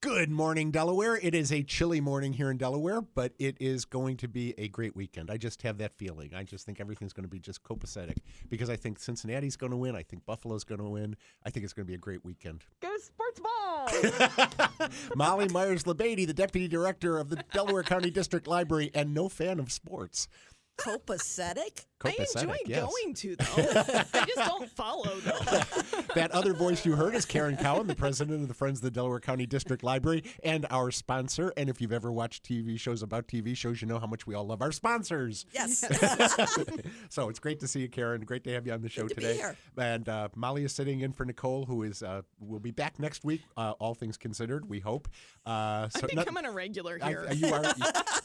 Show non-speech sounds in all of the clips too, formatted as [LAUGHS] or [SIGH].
Good morning, Delaware. It is a chilly morning here in Delaware, but it is going to be a great weekend. I just have that feeling. I just think everything's going to be just copacetic because I think Cincinnati's going to win. I think Buffalo's going to win. I think it's going to be a great weekend. Go sports ball! [LAUGHS] [LAUGHS] Molly Myers Labady, the deputy director of the Delaware County District Library and no fan of sports. Copacetic? I enjoy yes. going to though. [LAUGHS] I just don't follow though. [LAUGHS] That other voice you heard is Karen Cowan, the president of the Friends of the Delaware County District Library and our sponsor. And if you've ever watched TV shows about TV shows, you know how much we all love our sponsors. Yes. [LAUGHS] so it's great to see you, Karen. Great to have you on the show to be today. here. And uh, Molly is sitting in for Nicole, who is uh, will be back next week. Uh, all things considered, we hope. Uh, so I'm not- becoming a regular I- here. you are.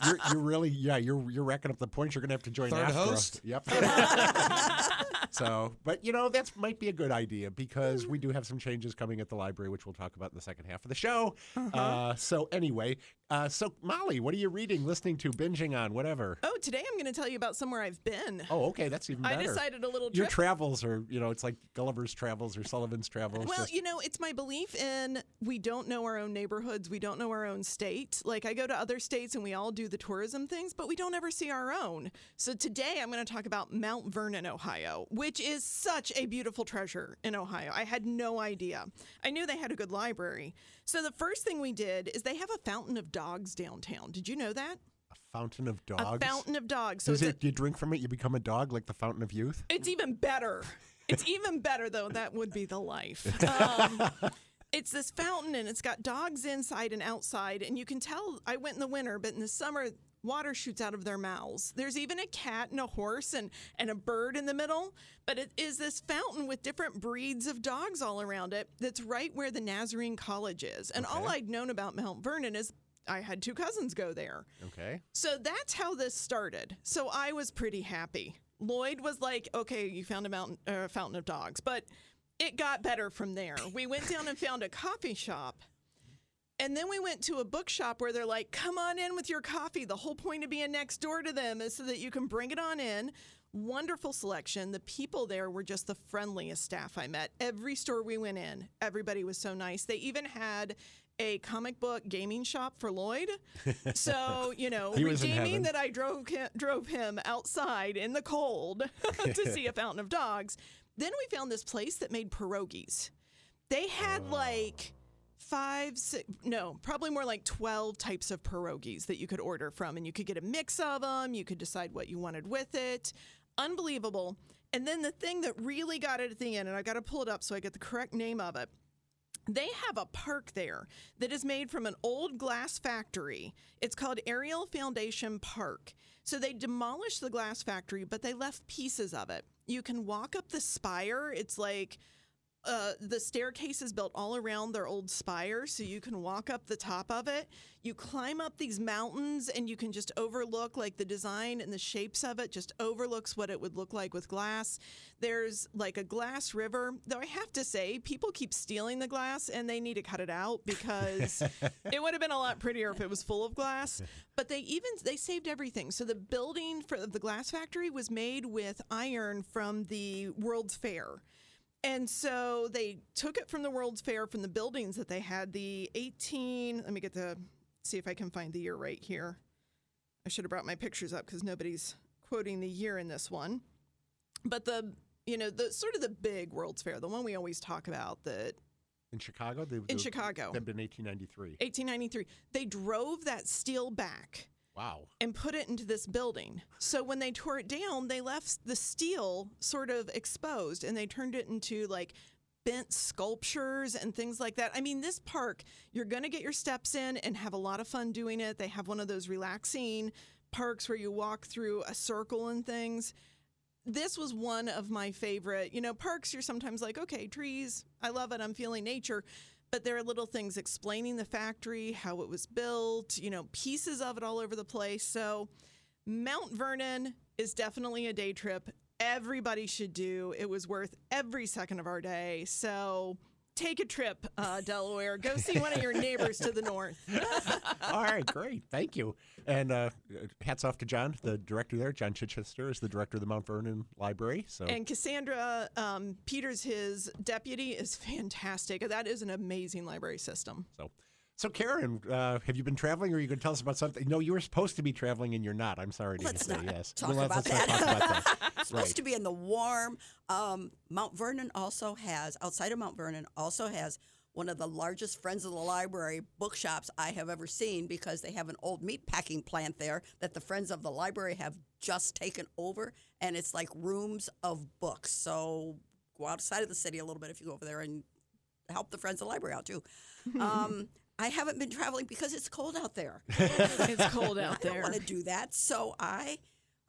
You're, you're really. Yeah. You're you're racking up the points. You're gonna have to join Third after us. host? Yep. [LAUGHS] [LAUGHS] so, but you know that might be a good idea because we do have some changes coming at the library, which we'll talk about in the second half of the show. Uh-huh. uh so anyway, uh, so Molly, what are you reading, listening to, binging on, whatever? oh, today I'm going to tell you about somewhere I've been. Oh, okay, that's even I decided a little Your travels are, you know, it's like Gulliver's Travels or Sullivan's Travels. well, just- you know, it's my belief in we don't know our own neighborhoods, we don't know our own state. Like I go to other states and we all do the tourism things, but we don't ever see our own. So today I'm going to talk about Mount Vernon, Ohio, which is such a beautiful treasure in Ohio. I had no idea. I knew they had a good library. So the first thing we did is they have a fountain of dogs downtown. Did you know that? a fountain of dogs. A fountain of dogs. So Is it's a- it? You drink from it, you become a dog, like the fountain of youth. It's even better. It's even better though. That would be the life. Um, [LAUGHS] it's this fountain and it's got dogs inside and outside, and you can tell. I went in the winter, but in the summer, water shoots out of their mouths. There's even a cat and a horse and and a bird in the middle. But it is this fountain with different breeds of dogs all around it. That's right where the Nazarene College is. And all I'd known about Mount Vernon is. I had two cousins go there. Okay. So that's how this started. So I was pretty happy. Lloyd was like, "Okay, you found a mountain, uh, fountain of dogs," but it got better from there. We went down and found a coffee shop. And then we went to a bookshop where they're like, come on in with your coffee. The whole point of being next door to them is so that you can bring it on in. Wonderful selection. The people there were just the friendliest staff I met. Every store we went in, everybody was so nice. They even had a comic book gaming shop for Lloyd. [LAUGHS] So, you know, He was in heaven. redeeming that I drove him, drove him outside in the cold [LAUGHS] to [LAUGHS] see a fountain of dogs. Then we found this place that made pierogies. They had oh. like five, six, no, probably more like 12 types of pierogies that you could order from. And you could get a mix of them. You could decide what you wanted with it. Unbelievable. And then the thing that really got it at the end, and I got to pull it up so I get the correct name of it. They have a park there that is made from an old glass factory. It's called Ariel Foundation Park. So they demolished the glass factory, but they left pieces of it. You can walk up the spire. It's like uh, the staircase is built all around their old spire, so you can walk up the top of it. You climb up these mountains, and you can just overlook like the design and the shapes of it. Just overlooks what it would look like with glass. There's like a glass river, though. I have to say, people keep stealing the glass, and they need to cut it out because [LAUGHS] it would have been a lot prettier if it was full of glass. But they even they saved everything. So the building for the glass factory was made with iron from the World's Fair. And so they took it from the World's Fair from the buildings that they had. The 18, let me get the, see if I can find the year right here. I should have brought my pictures up because nobody's quoting the year in this one. But the, you know, the sort of the big World's Fair, the one we always talk about that In Chicago? The, in Chicago, That'd been 1893. 1893, they drove that steel back Wow. and put it into this building. So when they tore it down, they left the steel sort of exposed and they turned it into like bent sculptures and things like that. I mean, this park, you're going to get your steps in and have a lot of fun doing it. They have one of those relaxing parks where you walk through a circle and things. This was one of my favorite. You know, parks, you're sometimes like, okay, trees, I love it, I'm feeling nature. But there are little things explaining the factory, how it was built, you know, pieces of it all over the place. So, Mount Vernon is definitely a day trip. Everybody should do. It was worth every second of our day. So, take a trip, uh, Delaware. Go see one of your neighbors to the north. [LAUGHS] All right, great. Thank you. And uh, hats off to John, the director there. John Chichester is the director of the Mount Vernon Library. So And Cassandra um, Peters, his deputy, is fantastic. That is an amazing library system. So, So, Karen, uh, have you been traveling, or are you going to tell us about something? No, you were supposed to be traveling, and you're not. I'm sorry to Let's say yes. talk Well, about let's talk about that. It's [LAUGHS] supposed Right. to be in the warm. Um, Mount Vernon also has, outside of Mount Vernon, also has one of the largest Friends of the Library bookshops I have ever seen because they have an old meat packing plant there that the Friends of the Library have just taken over, and it's like rooms of books. So go outside of the city a little bit if you go over there and help the Friends of the Library out too. [LAUGHS] Um, I haven't been traveling because it's cold out there. [LAUGHS] It's cold out there. I don't want to do that. So I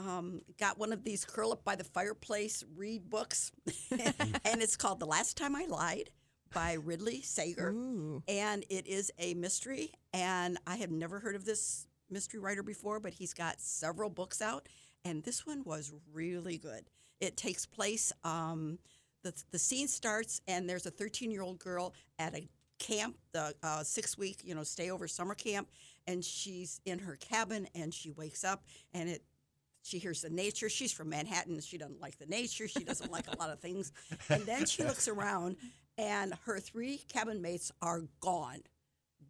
um, got one of these curl up by the fireplace read books, [LAUGHS] and it's called The Last Time I Lied by Riley Sager. Ooh. And it is a mystery. And I have never heard of this mystery writer before, but he's got several books out. And this one was really good. It takes place, um, the, the scene starts, and there's a 13 year old girl at a camp, the uh, six week, you know, stay over summer camp. And she's in her cabin and she wakes up and it she hears the nature. She's from Manhattan. She doesn't like the nature. She doesn't like a lot of things. And then she looks around, and her three cabin mates are gone,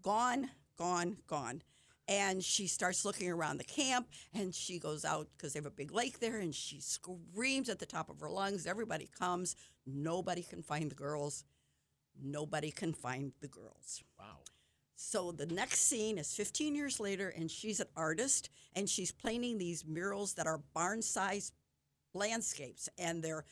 gone, gone, gone. And she starts looking around the camp, and she goes out because they have a big lake there, and she screams at the top of her lungs. Everybody comes. Nobody can find the girls. Nobody can find the girls. Wow. So the next scene is 15 years later, and she's an artist, and she's painting these murals that are barn-sized landscapes, and they're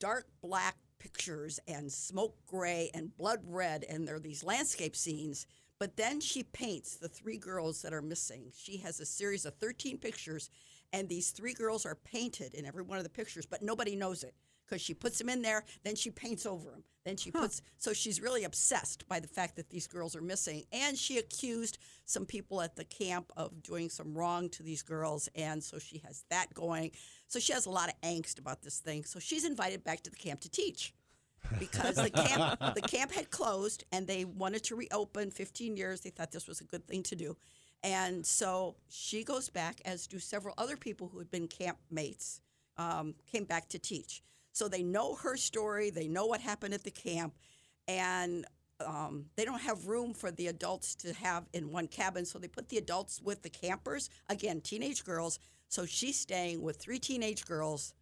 dark black pictures and smoke gray and blood red, and they're these landscape scenes. But then she paints the three girls that are missing. She has a series of 13 pictures, and these three girls are painted in every one of the pictures, but nobody knows it because she puts them in there, then she paints over them. Then she puts, so she's really obsessed by the fact that these girls are missing. And she accused some people at the camp of doing some wrong to these girls. And so she has that going. So she has a lot of angst about this thing. So she's invited back to the camp to teach because the camp [LAUGHS] the camp had closed and they wanted to reopen 15 years they thought this was a good thing to do and so she goes back as do several other people who had been camp mates um, came back to teach so they know her story they know what happened at the camp and um, they don't have room for the adults to have in one cabin so they put the adults with the campers again teenage girls so she's staying with three teenage girls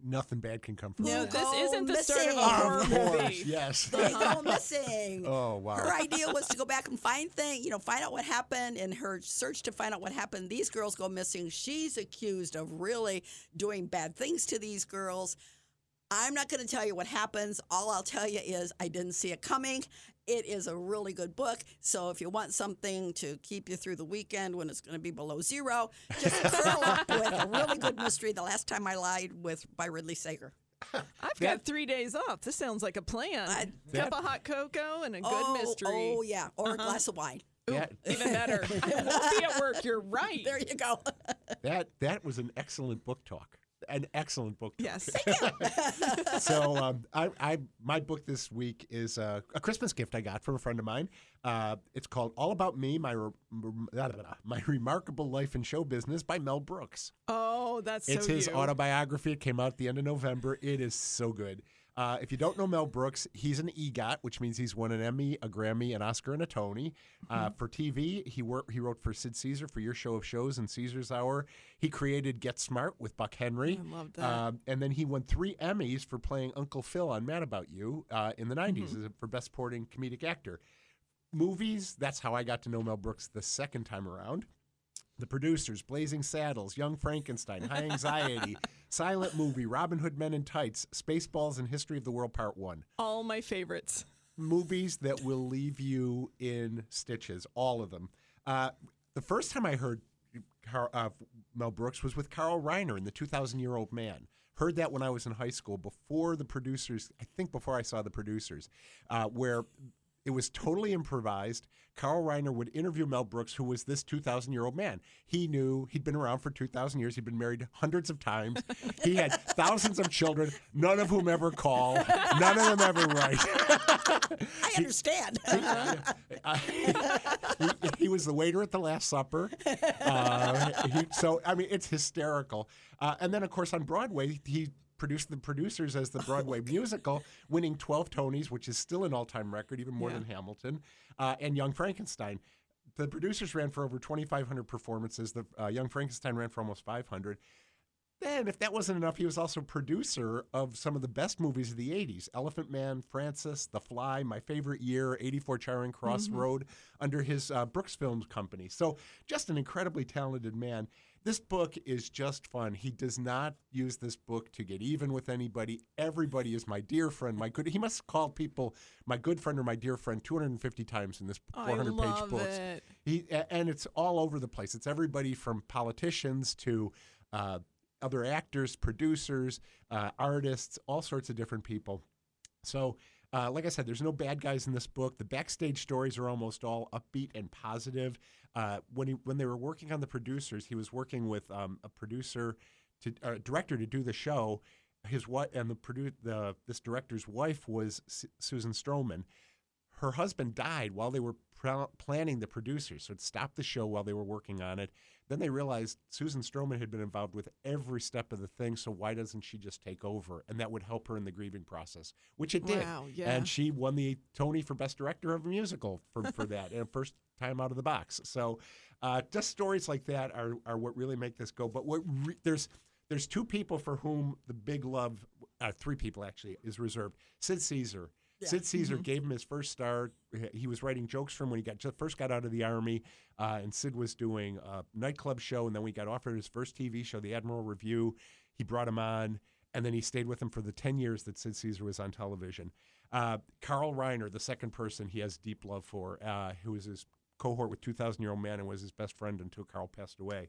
Nothing bad can come from No, that. this isn't the start of a missing. horror of course, movie. yes. they go [LAUGHS] missing Oh wow. her idea was to go back and find things, you know, find out what happened. In her search to find out what happened, these girls go missing. She's accused of really doing bad things to these girls. I'm not going to tell you what happens. All I'll tell you is I didn't see it coming. It is a really good book. So if you want something to keep you through the weekend when it's going to be below zero, just [LAUGHS] curl up with a really good mystery. The last time I lied with by Riley Sager. [LAUGHS] I've That- got three days off. This sounds like a plan. I- Cup of hot cocoa and a good oh, mystery. Oh yeah, or a uh-huh. glass of wine. That, Even better. [LAUGHS] I won't be at work. You're right. There you go. that that was an excellent book talk. An excellent book. Yes. [LAUGHS] so um, I, I my book this week is uh, a Christmas gift I got from a friend of mine. Uh, it's called All About Me: My Re- My Remarkable Life in Show Business by Mel Brooks. Oh, that's It's so his you. autobiography. It came out at the end of November. It is so good. Uh, if you don't know Mel Brooks, he's an EGOT, which means he's won an Emmy, a Grammy, an Oscar, and a Tony. Mm-hmm. Uh, for TV, he wor- he wrote for Sid Caesar for Your Show of Shows and Caesar's Hour. He created Get Smart with Buck Henry. I love that. Um, and then he won three Emmys for playing Uncle Phil on Mad About You uh, in the 90s Mm-hmm. for Best Supporting Comedic Actor. Movies, that's how I got to know Mel Brooks the second time around. The producers, Blazing Saddles, Young Frankenstein, High Anxiety, Silent Movie, Robin Hood Men in Tights, Spaceballs and History of the World Part 1. All my favorites. Movies that will leave you in stitches, all of them. Uh, the first time I heard Car- uh, Mel Brooks was with Carl Reiner in The 2,000 Year Old Man. Heard that when I was in high school before the producers, I think before I saw the producers, uh, where it was totally improvised. Carl Reiner would interview Mel Brooks, who was this 2,000 year old man. He knew he'd been around for 2,000 years. He'd been married hundreds of times. He had [LAUGHS] thousands of children, none of whom ever call, none of them ever write. [LAUGHS] I understand. Uh, he, he was the waiter at the Last Supper. Uh, he, so I mean, it's hysterical. Uh, and then, of course, on Broadway, he produced the producers as the Broadway [LAUGHS] musical, winning 12 Tonys, which is still an all-time record, even more Yeah. than Hamilton, uh, and Young Frankenstein. The producers ran for over 2,500 performances. The uh, Young Frankenstein ran for almost 500. Then, if that wasn't enough, he was also producer of some of the best movies of the 80s Elephant Man, Frances, The Fly, My Favorite Year, 84 Charing Cross Road, under his uh, Brooks Films Company. So, just an incredibly talented man. This book is just fun. He does not use this book to get even with anybody. Everybody is my dear friend, my good. He must call people my good friend or my dear friend 250 times in this I 400 page book. it. He and it's all over the place. It's everybody from politicians to uh, other actors, producers, uh, artists, all sorts of different people. So, uh, like I said, there's no bad guys in this book. The backstage stories are almost all upbeat and positive. Uh, when he when they were working on the producers, he was working with um, a producer to uh, director to do the show. His wife and the produ- the this director's wife was Su- Susan Stroman her husband died while they were pl- planning the producers, so it stopped the show while they were working on it. Then they realized Susan Stroman had been involved with every step of the thing, so why doesn't she just take over? And that would help her in the grieving process, which it did. Wow, yeah. And she won the Tony for Best Director of a Musical for, for [LAUGHS] that, and first time out of the box. So uh, just stories like that are, are what really make this go. But what re- there's there's two people for whom the big love, uh, three people actually, is reserved. Sid Caesar. Sid Caesar gave him his first start. He was writing jokes from when he got first got out of the army, uh, and Sid was doing a nightclub show. And then we got offered his first TV show, The Admiral Review. He brought him on, and then he stayed with him for the ten years that Sid Caesar was on television. Uh, Carl Reiner, the second person he has deep love for, uh, who was his cohort with 2,000 Year Old Man and was his best friend until Carl passed away,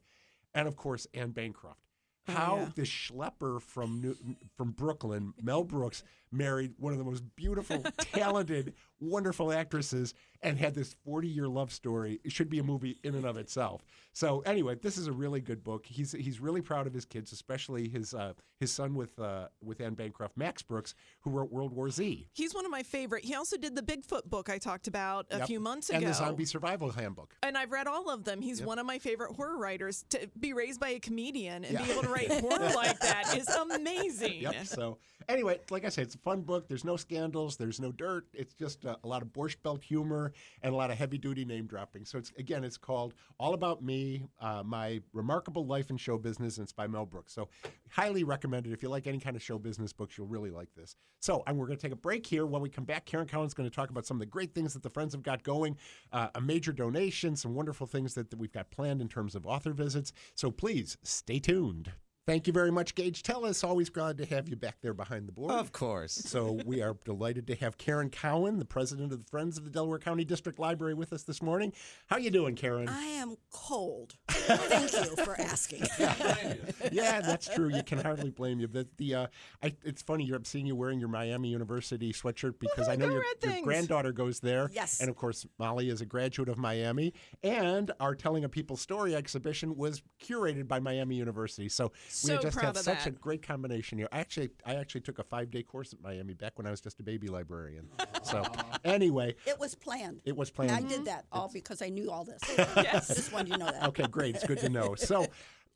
and of course Anne Bancroft. How yeah. the schlepper from New, from Brooklyn, Mel Brooks, married one of the most beautiful, [LAUGHS] talented, wonderful actresses, and had this 40-year love story. It should be a movie in and of itself. So anyway, this is a really good book. He's he's really proud of his kids, especially his uh, his son with uh, with Anne Bancroft, Max Brooks, who wrote World War Z. He's one of my favorite. He also did the Bigfoot book I talked about a Yep. few months ago. and the Zombie Survival Handbook. And I've read all of them. He's one of my favorite horror writers. To be raised by a comedian and be able to write horror [LAUGHS] like that is amazing. Yep. So anyway, like I said, it's fun book. There's no scandals. There's no dirt. It's just uh, a lot of Borscht Belt humor and a lot of heavy duty name dropping. So it's again, it's called All About Me, uh, My Remarkable Life in Show Business, and it's by Mel Brooks. So highly recommended. If you like any kind of show business books, you'll really like this. So and we're going to take a break here. When we come back, Karen Cowan's going to talk about some of the great things that the friends have got going, uh, a major donation, some wonderful things that, that we've got planned in terms of author visits. So please stay tuned. Thank you very much, Gage Tellis. Always glad to have you back there behind the board. Of course. [LAUGHS] So we are delighted to have Karen Cowan, the president of the Friends of the Delaware County District Library, with us this morning. How are you doing, Karen? I am cold. Thank you for asking. [LAUGHS] yeah, that's true. You can hardly blame you. But the uh, I, it's funny. You're I'm seeing you wearing your Miami University sweatshirt because I know your, your granddaughter goes there. Yes. and of course Molly is a graduate of Miami, and our Telling a People Story exhibition was curated by Miami University. So we So just proud have of such a great combination here. I actually I actually took a five day course at Miami back when I was just a baby librarian. so anyway, It was planned. it was planned. I did that mm-hmm. all because I knew all this. [LAUGHS] Yes. Just wanted you to know that. Okay, great. It's good to know. So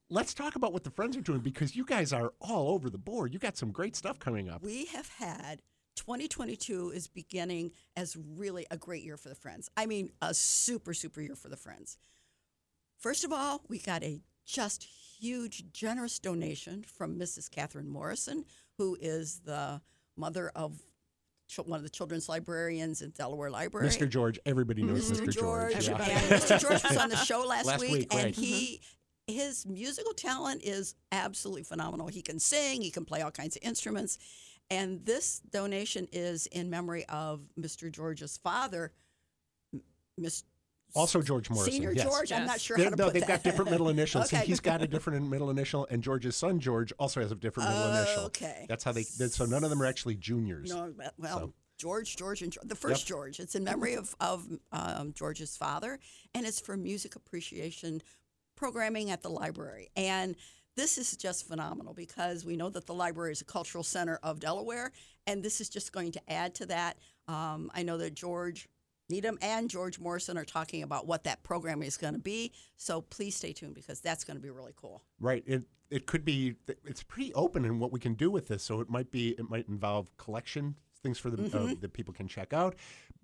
let's talk about what the friends are doing because you guys are all over the board. You got some great stuff coming up. We have had 2022 is beginning as really a great year for the Friends. I mean, a super, super year for the Friends. First of all, we got a just huge, generous donation from Mrs. Catherine Morrison, who is the mother of ch- one of the children's librarians in Delaware Library. Mr. George, everybody knows Mr. Mr. George. George. yeah. And Mr. George was on the show last, Last week, and right. he his musical talent is absolutely phenomenal. He can sing, he can play all kinds of instruments, and this donation is in memory of Mr. George's father, M- Miss Also George Morrison. Senior yes. George. I'm not sure They're- how to no, put they've that. got different middle initials. See, Okay. He's got a [LAUGHS] different middle initial, and George's son George also has a different middle initial. Okay. That's how they. that- So none of them are actually juniors. No, well, So- George, George, and George, the first George. It's in memory of of um, George's father, and it's for music appreciation programming at the library. And this is just phenomenal because we know that the library is a cultural center of Delaware, and this is just going to add to that. Um, I know that George Needham and George Morrison are talking about what that program is going to be. So please stay tuned because that's going to be really cool. Right. It it could be. It's pretty open in what we can do with this. So it might be. It might involve collection things for the Mm-hmm. uh, that people can check out,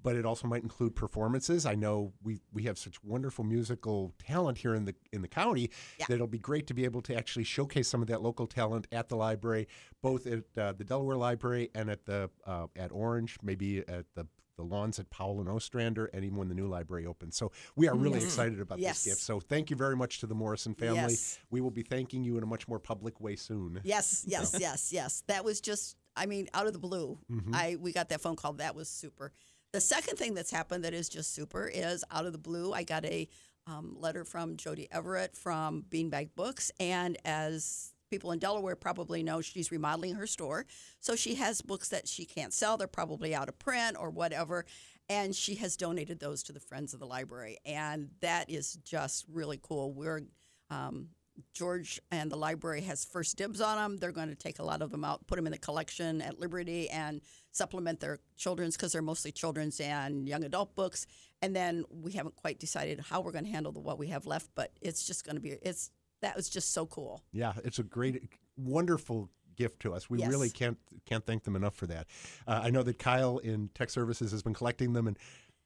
but it also might include performances. I know we we have such wonderful musical talent here in the in the county Yeah. that it'll be great to be able to actually showcase some of that local talent at the library, both at uh, the Delaware Library and at the uh, at Orange, maybe at the the lawns at Powell and Ostrander, and even when the new library opens. So we are really excited about Yes. this gift. So thank you very much to the Morrison family. Yes. We will be thanking you in a much more public way soon. Yes, yes, yes, yes. That was just, I mean, out of the blue. I we got that phone call. That was super. The second thing that's happened that is just super is out of the blue. I got a um, letter from Jody Everett from Beanbag Books, and as people in Delaware probably know, she's remodeling her store, so she has books that she can't sell. They're probably out of print or whatever. And she has donated those to the Friends of the Library. And that is just really cool. We're um, George and the library has first dibs on them. They're going to take a lot of them out, put them in the collection at Liberty, and supplement their children's because they're mostly children's and young adult books. And then we haven't quite decided how we're going to handle the what we have left, but it's just going to be it's that was just so cool. Yeah, it's a great, wonderful gift to us. We really can't can't thank them enough for that. Uh, I know that Kyle in Tech Services has been collecting them and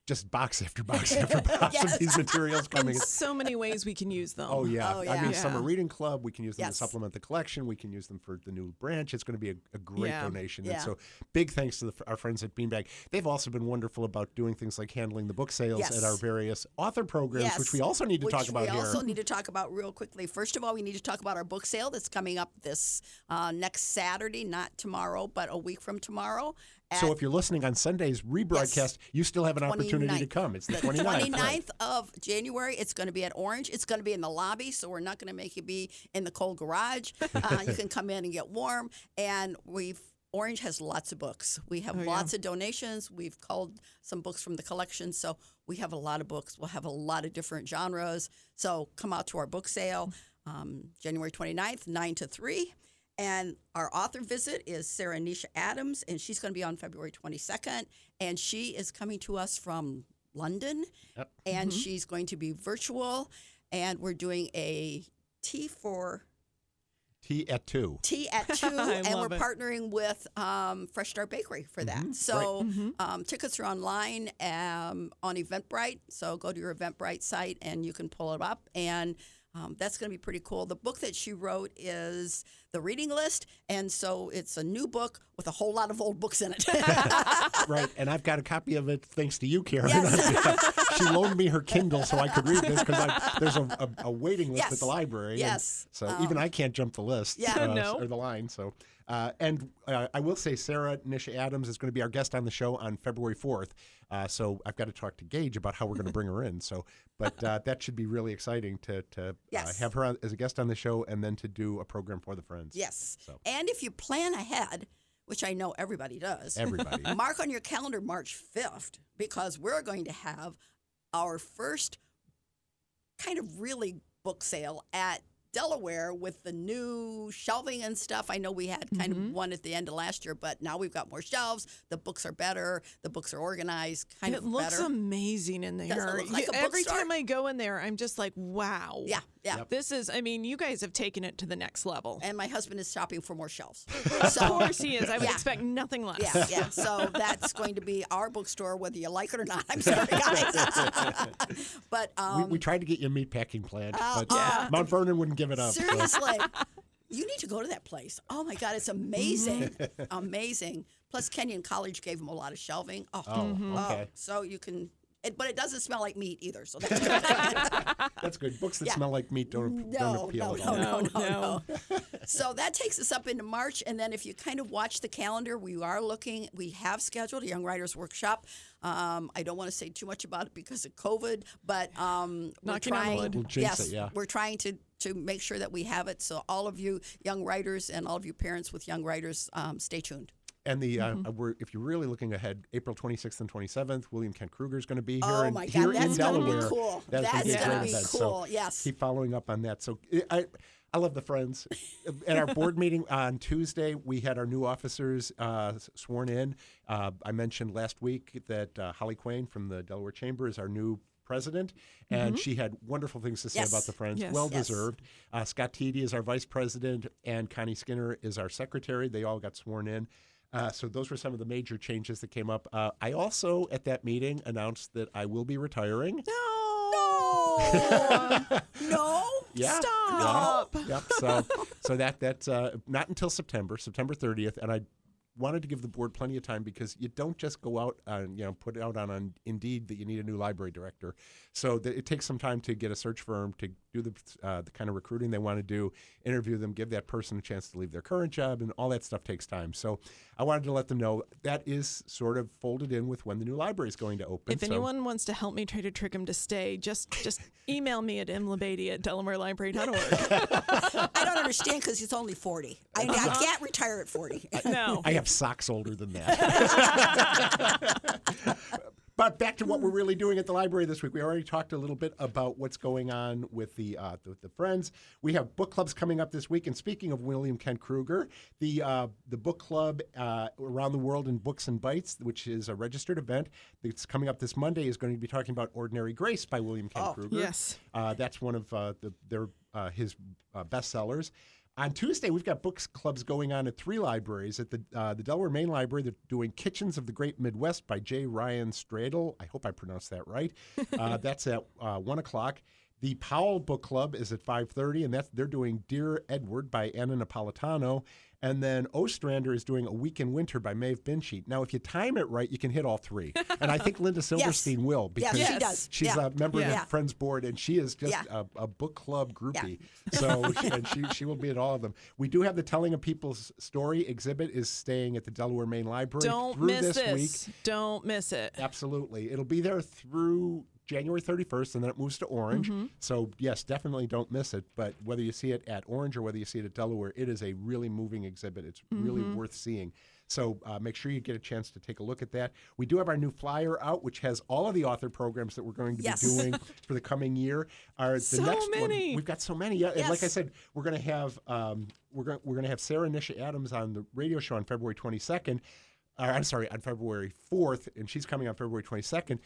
just box after [LAUGHS] box after box Yes. of these materials coming. In so many ways we can use them. Oh yeah. Oh, I mean, Yeah. summer reading club. We can use them Yes. to supplement the collection. We can use them for the new branch. It's going to be a, a great Yeah. donation. And so, big thanks to the, our friends at Beanbag. They've also been wonderful about doing things like handling the book sales Yes. at our various author programs, which we also need to which talk about we here. also need to talk about real quickly. First of all, we need to talk about our book sale that's coming up this uh, next Saturday, not tomorrow, but a week from tomorrow. So, if you're listening on Sunday's rebroadcast, you still have an opportunity to come. It's the, the 29th. right. of January. It's going to be at Orange. It's going to be in the lobby, so we're not going to make you be in the cold garage. [LAUGHS] Uh, you can come in and get warm. And we've Orange has lots of books. We have Oh, yeah. lots of donations. We've called some books from the collection, so we have a lot of books. We'll have a lot of different genres. So come out to our book sale um, January 29th, 9 to 3. And our author visit is Sarah Nisha Adams, and she's going to be on February 22nd. And she is coming to us from London, Yep. and she's going to be virtual. And we're doing a tea for Tea at two. tea at [LAUGHS] two, and we're it. partnering with um, Fresh Start Bakery for that. So um, tickets are online um, on Eventbrite. So go to your Eventbrite site and you can pull it up, and um, that's going to be pretty cool. The book that she wrote is the reading list, and so it's a new book with a whole lot of old books in it. [LAUGHS] right, and I've got a copy of it thanks to you, Karen. Yes. [LAUGHS] she loaned me her Kindle so I could read this because there's a, a, a waiting list at the library. and Yes. so even I can't jump the list. yeah. uh, No. or the line. So, uh, and uh, I will say Sarah Nisha Adams is going to be our guest on the show on February 4th. Uh, so I've got to talk to Gage about how we're going to bring her in. So, but uh, that should be really exciting to to uh, Yes. have her on, as a guest on the show and then to do a program for the friends. yes. So. And if you plan ahead, which I know everybody does, Everybody. [LAUGHS] mark on your calendar March 5th because we're going to have our first kind of really book sale at Delaware with the new shelving and stuff. I know we had kind of one at the end of last year, but now we've got more shelves. The books are better. The books are organized, kind it of looks better. amazing in there. look like You- a every time I go in there, I'm just like, wow. yeah, yeah. Yep. This is, I mean, you guys have taken it to the next level. And my husband is shopping for more shelves. [LAUGHS] So, of So, course he is. I would Yeah. expect nothing less. Yeah, yeah. So that's going to be our bookstore, whether you like it or not. I'm sorry, guys. [LAUGHS] [LAUGHS] but um, we, we tried to get you a meat packing plant, Oh, but yeah. Mount Vernon wouldn't give it up. seriously, [LAUGHS] you need to go to that place. Oh my God, it's amazing, mm-hmm. amazing. Plus, Kenyon College gave them a lot of shelving. Oh, Oh, oh, okay. so you can. It, but it doesn't smell like meat either, so that's [LAUGHS] good. That's good. Books that Yeah. smell like meat don't, No, don't appeal no, at no, no, No, no, no. [LAUGHS] so that takes us up into March, and then if you kind of watch the calendar, we are looking. We have scheduled a Young Writers Workshop. Um, I don't want to say too much about it because of COVID, but um, we're trying. wood. We'll yes, it, yeah. we're trying to to make sure that we have it. So all of you young writers and all of you parents with young writers, um, stay tuned. And the uh, Mm-hmm. we're, if you're really looking ahead, April 26th and 27th, William Kent Krueger is going to be here. Oh and my here God, in that's be Delaware. cool. That is That's gonna be gonna be cool, So yes. keep following up on that. So I, I love the friends. At our board meeting on Tuesday, we had our new officers uh, sworn in. Uh, I mentioned last week that uh, Holly Quain from the Delaware Chamber is our new president, and she had wonderful things to say Yes. about the friends. Yes. Well Yes. deserved. Uh, Scott Teedy is our vice president, and Connie Skinner is our secretary. They all got sworn in. Uh, so those were some of the major changes that came up. Uh, I also, at that meeting, announced that I will be retiring. No. [LAUGHS] no. Yeah. Stop. Yeah. Yep. So, so that that's uh, not until September, September 30th, and I wanted to give the board plenty of time because you don't just go out and you know put out on, on Indeed that you need a new library director. So that it takes some time to get a search firm to do the uh, the kind of recruiting they want to do, interview them, give that person a chance to leave their current job, and all that stuff takes time. So I wanted to let them know that is sort of folded in with when the new library is going to open. If So- anyone wants to help me try to trick him to stay, just just [LAUGHS] email me at mlabady at delawarelibrary.org. [LAUGHS] I don't understand because he's only 40. I, I can't retire at 40. No. I have socks older than that. [LAUGHS] but back to what we're really doing at the library this week. We already talked a little bit about what's going on with the uh, the, the friends. We have book clubs coming up this week. And speaking of William Kent Krueger, the uh, the book club uh, around the world in books and bites, which is a registered event that's coming up this Monday, is going to be talking about Ordinary Grace by William Kent Krueger. Yes. Uh, that's one of uh, the, their uh, his uh, bestsellers. On Tuesday, we've got books clubs going on at three libraries. At the uh, the Delaware Main Library, they're doing Kitchens of the Great Midwest by J. Ryan Stradal. I hope I pronounced that right. [LAUGHS] Uh, that's at uh, one o'clock. The Powell Book Club is at 5:30, and that's they're doing Dear Edward by Anna Napolitano. And then Ostrander is doing A Week in Winter by Maeve Binchy. Now, if you time it right, you can hit all three. And I think Linda [LAUGHS] Silverstein will because Yes, she does. She's yeah. a member of Yeah. the Friends Board, and she is just Yeah. a, a book club groupie. [LAUGHS] So, she, and she she will be at all of them. We do have the Telling of People's Story exhibit is staying at the Delaware Main Library Don't through miss this, this. week. Don't miss it. Absolutely, it'll be there through January 31st, and then it moves to Orange. Mm-hmm. So, yes, definitely don't miss it. But whether you see it at Orange or whether you see it at Delaware, it is a really moving exhibit. It's really Mm-hmm. worth seeing. So, uh, make sure you get a chance to take a look at that. We do have our new flyer out, which has all of the author programs that we're going to Yes. be doing [LAUGHS] for the coming year. Our, the So next many. one, we've got so many. Yeah, and like I said, we're going to have um, we're going we're going to have Sarah Nisha Adams on the radio show on February 22nd. Or, I'm sorry, on February 4th, and she's coming on February 22nd.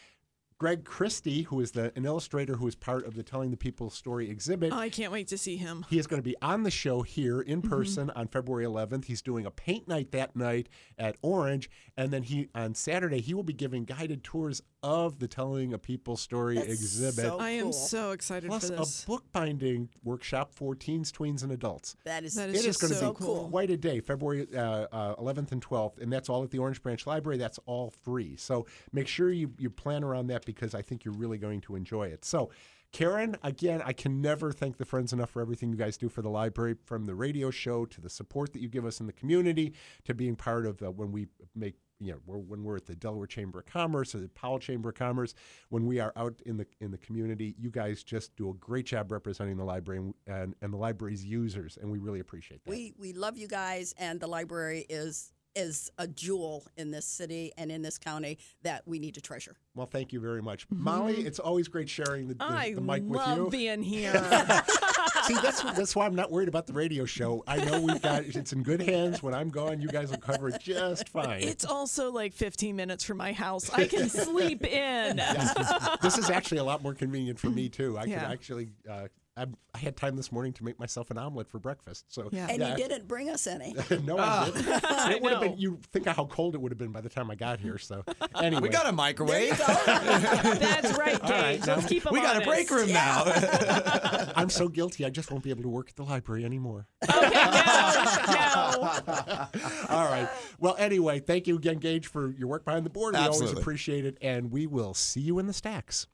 Greg Christie, who is the an illustrator who is part of the Telling the People Story exhibit, Oh, I can't wait to see him. he is going to be on the show here in Mm-hmm. person on February 11th. He's doing a paint night that night at Orange, and then he on Saturday he will be giving guided tours of the Telling a People Story That's exhibit. so I am so excited Plus for this. a bookbinding workshop for teens, tweens, and adults. That is, That It is is just going to so be cool. quite a day, February uh, uh, 11th and 12th, and that's all at the Orange Branch Library. That's all free. So make sure you, you plan around that because I think you're really going to enjoy it. So, Karen, again, I can never thank the friends enough for everything you guys do for the library, from the radio show to the support that you give us in the community to being part of uh, when we make you know, we're, when we're at the Delaware Chamber of Commerce or the Powell Chamber of Commerce, when we are out in the in the community, you guys just do a great job representing the library and, and, and the library's users, and we really appreciate that. we we love you guys, and the library is is a jewel in this city and in this county that we need to treasure. Well, thank you very much, Molly. It's always great sharing the, the, Mm-hmm. I the mic with love you. being here. [LAUGHS] See, that's that's why I'm not worried about the radio show. I know we've got it's in good hands. When I'm gone, you guys will cover it just fine. it's also like 15 minutes from my house. I can sleep in. [LAUGHS] Yes, this, this is actually a lot more convenient for me too. I Yeah. could actually. Uh, I, I had time this morning to make myself an omelet for breakfast. So Yeah. And yeah, you didn't bring us any. [LAUGHS] no, I ah. didn't. [LAUGHS] It would have been. You think of how cold it would have been by the time I got here. So [LAUGHS] anyway, We got a microwave. That's right, Gage. right, Let's now- keep 'em We got a break honest. room now. I'm so guilty. I just won't be able to work at the library anymore. Okay, no, no. All right. Well, anyway, thank you again, Gage, for your work behind the board. We always appreciate it, and we will see you in the stacks.